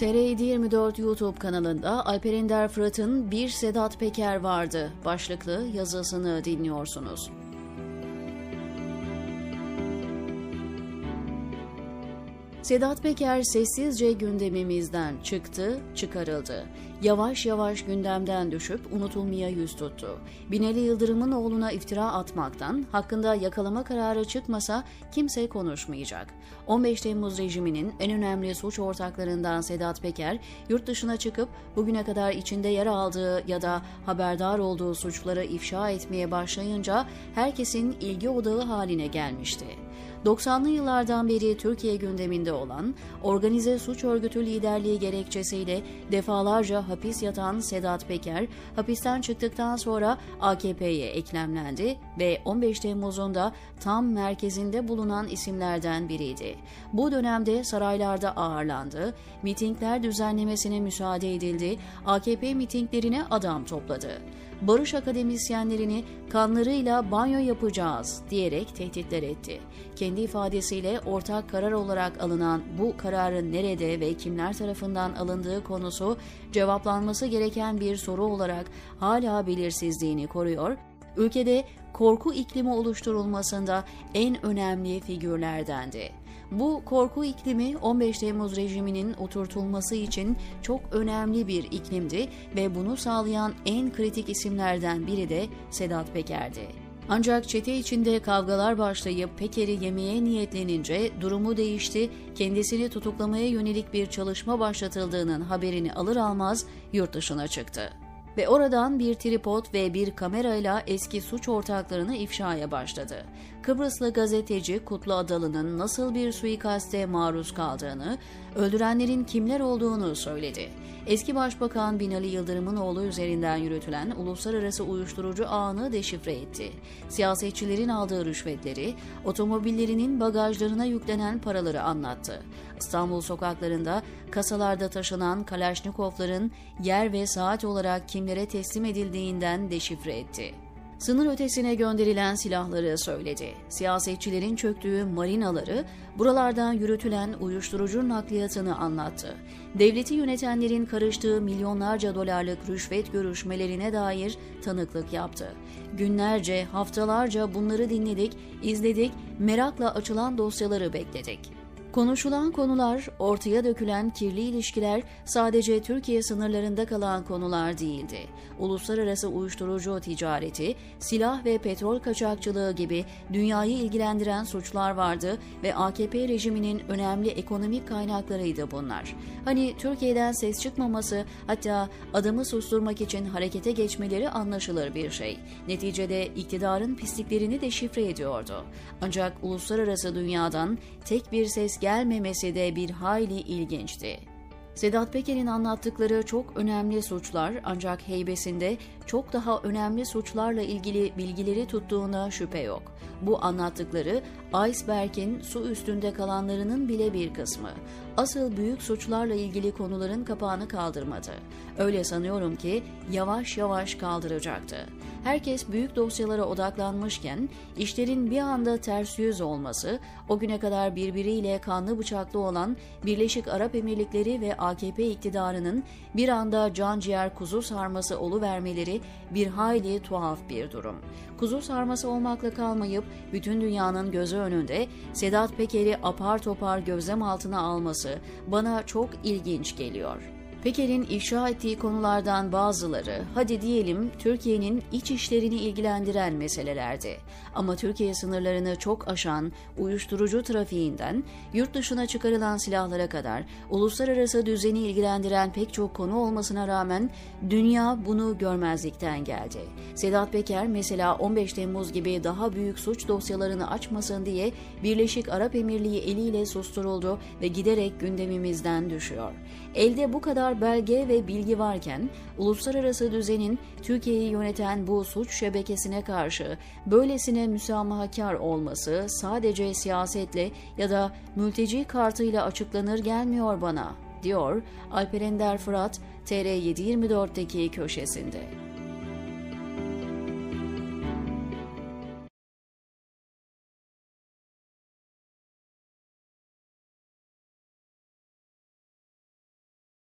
TR724 YouTube kanalında Alper Ender Fırat'ın Bir Sedat Peker vardı başlıklı yazısını dinliyorsunuz. Sedat Peker sessizce gündemimizden çıktı, çıkarıldı. Yavaş yavaş gündemden düşüp unutulmaya yüz tuttu. Binali Yıldırım'ın oğluna iftira atmaktan, hakkında yakalama kararı çıkmasa kimse konuşmayacak. 15 Temmuz rejiminin en önemli suç ortaklarından Sedat Peker, yurt dışına çıkıp bugüne kadar içinde yer aldığı ya da haberdar olduğu suçları ifşa etmeye başlayınca herkesin ilgi odağı haline gelmişti. 90'lı yıllardan beri Türkiye gündeminde olan organize suç örgütü liderliği gerekçesiyle defalarca hapis yatan Sedat Peker, hapisten çıktıktan sonra AKP'ye eklemlendi ve 15 Temmuz'un da tam merkezinde bulunan isimlerden biriydi. Bu dönemde saraylarda ağırlandı, mitingler düzenlemesine müsaade edildi, AKP mitinglerine adam topladı barış akademisyenlerini kanlarıyla banyo yapacağız diyerek tehditler etti. Kendi ifadesiyle ortak karar olarak alınan bu kararın nerede ve kimler tarafından alındığı konusu cevaplanması gereken bir soru olarak hala belirsizliğini koruyor ülkede korku iklimi oluşturulmasında en önemli figürlerdendi. Bu korku iklimi 15 Temmuz rejiminin oturtulması için çok önemli bir iklimdi ve bunu sağlayan en kritik isimlerden biri de Sedat Peker'di. Ancak çete içinde kavgalar başlayıp Peker'i yemeye niyetlenince durumu değişti, kendisini tutuklamaya yönelik bir çalışma başlatıldığının haberini alır almaz yurt dışına çıktı ve oradan bir tripod ve bir kamerayla eski suç ortaklarını ifşaya başladı. Kıbrıslı gazeteci Kutlu Adalı'nın nasıl bir suikaste maruz kaldığını, öldürenlerin kimler olduğunu söyledi. Eski Başbakan Binali Yıldırım'ın oğlu üzerinden yürütülen uluslararası uyuşturucu ağını deşifre etti. Siyasetçilerin aldığı rüşvetleri, otomobillerinin bagajlarına yüklenen paraları anlattı. İstanbul sokaklarında kasalarda taşınan Kalaşnikovların yer ve saat olarak kimlere teslim edildiğinden deşifre etti sınır ötesine gönderilen silahları söyledi. Siyasetçilerin çöktüğü marinaları, buralardan yürütülen uyuşturucu nakliyatını anlattı. Devleti yönetenlerin karıştığı milyonlarca dolarlık rüşvet görüşmelerine dair tanıklık yaptı. Günlerce, haftalarca bunları dinledik, izledik, merakla açılan dosyaları bekledik. Konuşulan konular, ortaya dökülen kirli ilişkiler sadece Türkiye sınırlarında kalan konular değildi. Uluslararası uyuşturucu ticareti, silah ve petrol kaçakçılığı gibi dünyayı ilgilendiren suçlar vardı ve AKP rejiminin önemli ekonomik kaynaklarıydı bunlar. Hani Türkiye'den ses çıkmaması, hatta adamı susturmak için harekete geçmeleri anlaşılır bir şey. Neticede iktidarın pisliklerini de şifre ediyordu. Ancak uluslararası dünyadan tek bir ses gelmemesi de bir hayli ilginçti. Sedat Peker'in anlattıkları çok önemli suçlar ancak heybesinde çok daha önemli suçlarla ilgili bilgileri tuttuğuna şüphe yok. Bu anlattıkları iceberg'in su üstünde kalanlarının bile bir kısmı. Asıl büyük suçlarla ilgili konuların kapağını kaldırmadı. Öyle sanıyorum ki yavaş yavaş kaldıracaktı. Herkes büyük dosyalara odaklanmışken işlerin bir anda ters yüz olması, o güne kadar birbiriyle kanlı bıçaklı olan Birleşik Arap Emirlikleri ve AKP iktidarının bir anda can ciğer kuzu sarması oluvermeleri bir hayli tuhaf bir durum. Kuzu sarması olmakla kalmayıp bütün dünyanın gözü önünde Sedat Peker'i apar topar gözlem altına alması bana çok ilginç geliyor.'' Peker'in ifşa ettiği konulardan bazıları, hadi diyelim Türkiye'nin iç işlerini ilgilendiren meselelerdi. Ama Türkiye sınırlarını çok aşan uyuşturucu trafiğinden, yurt dışına çıkarılan silahlara kadar uluslararası düzeni ilgilendiren pek çok konu olmasına rağmen dünya bunu görmezlikten geldi. Sedat Peker mesela 15 Temmuz gibi daha büyük suç dosyalarını açmasın diye Birleşik Arap Emirliği eliyle susturuldu ve giderek gündemimizden düşüyor. Elde bu kadar kadar belge ve bilgi varken uluslararası düzenin Türkiye'yi yöneten bu suç şebekesine karşı böylesine müsamahakar olması sadece siyasetle ya da mülteci kartıyla açıklanır gelmiyor bana, diyor Alper Ender Fırat TR724'deki köşesinde.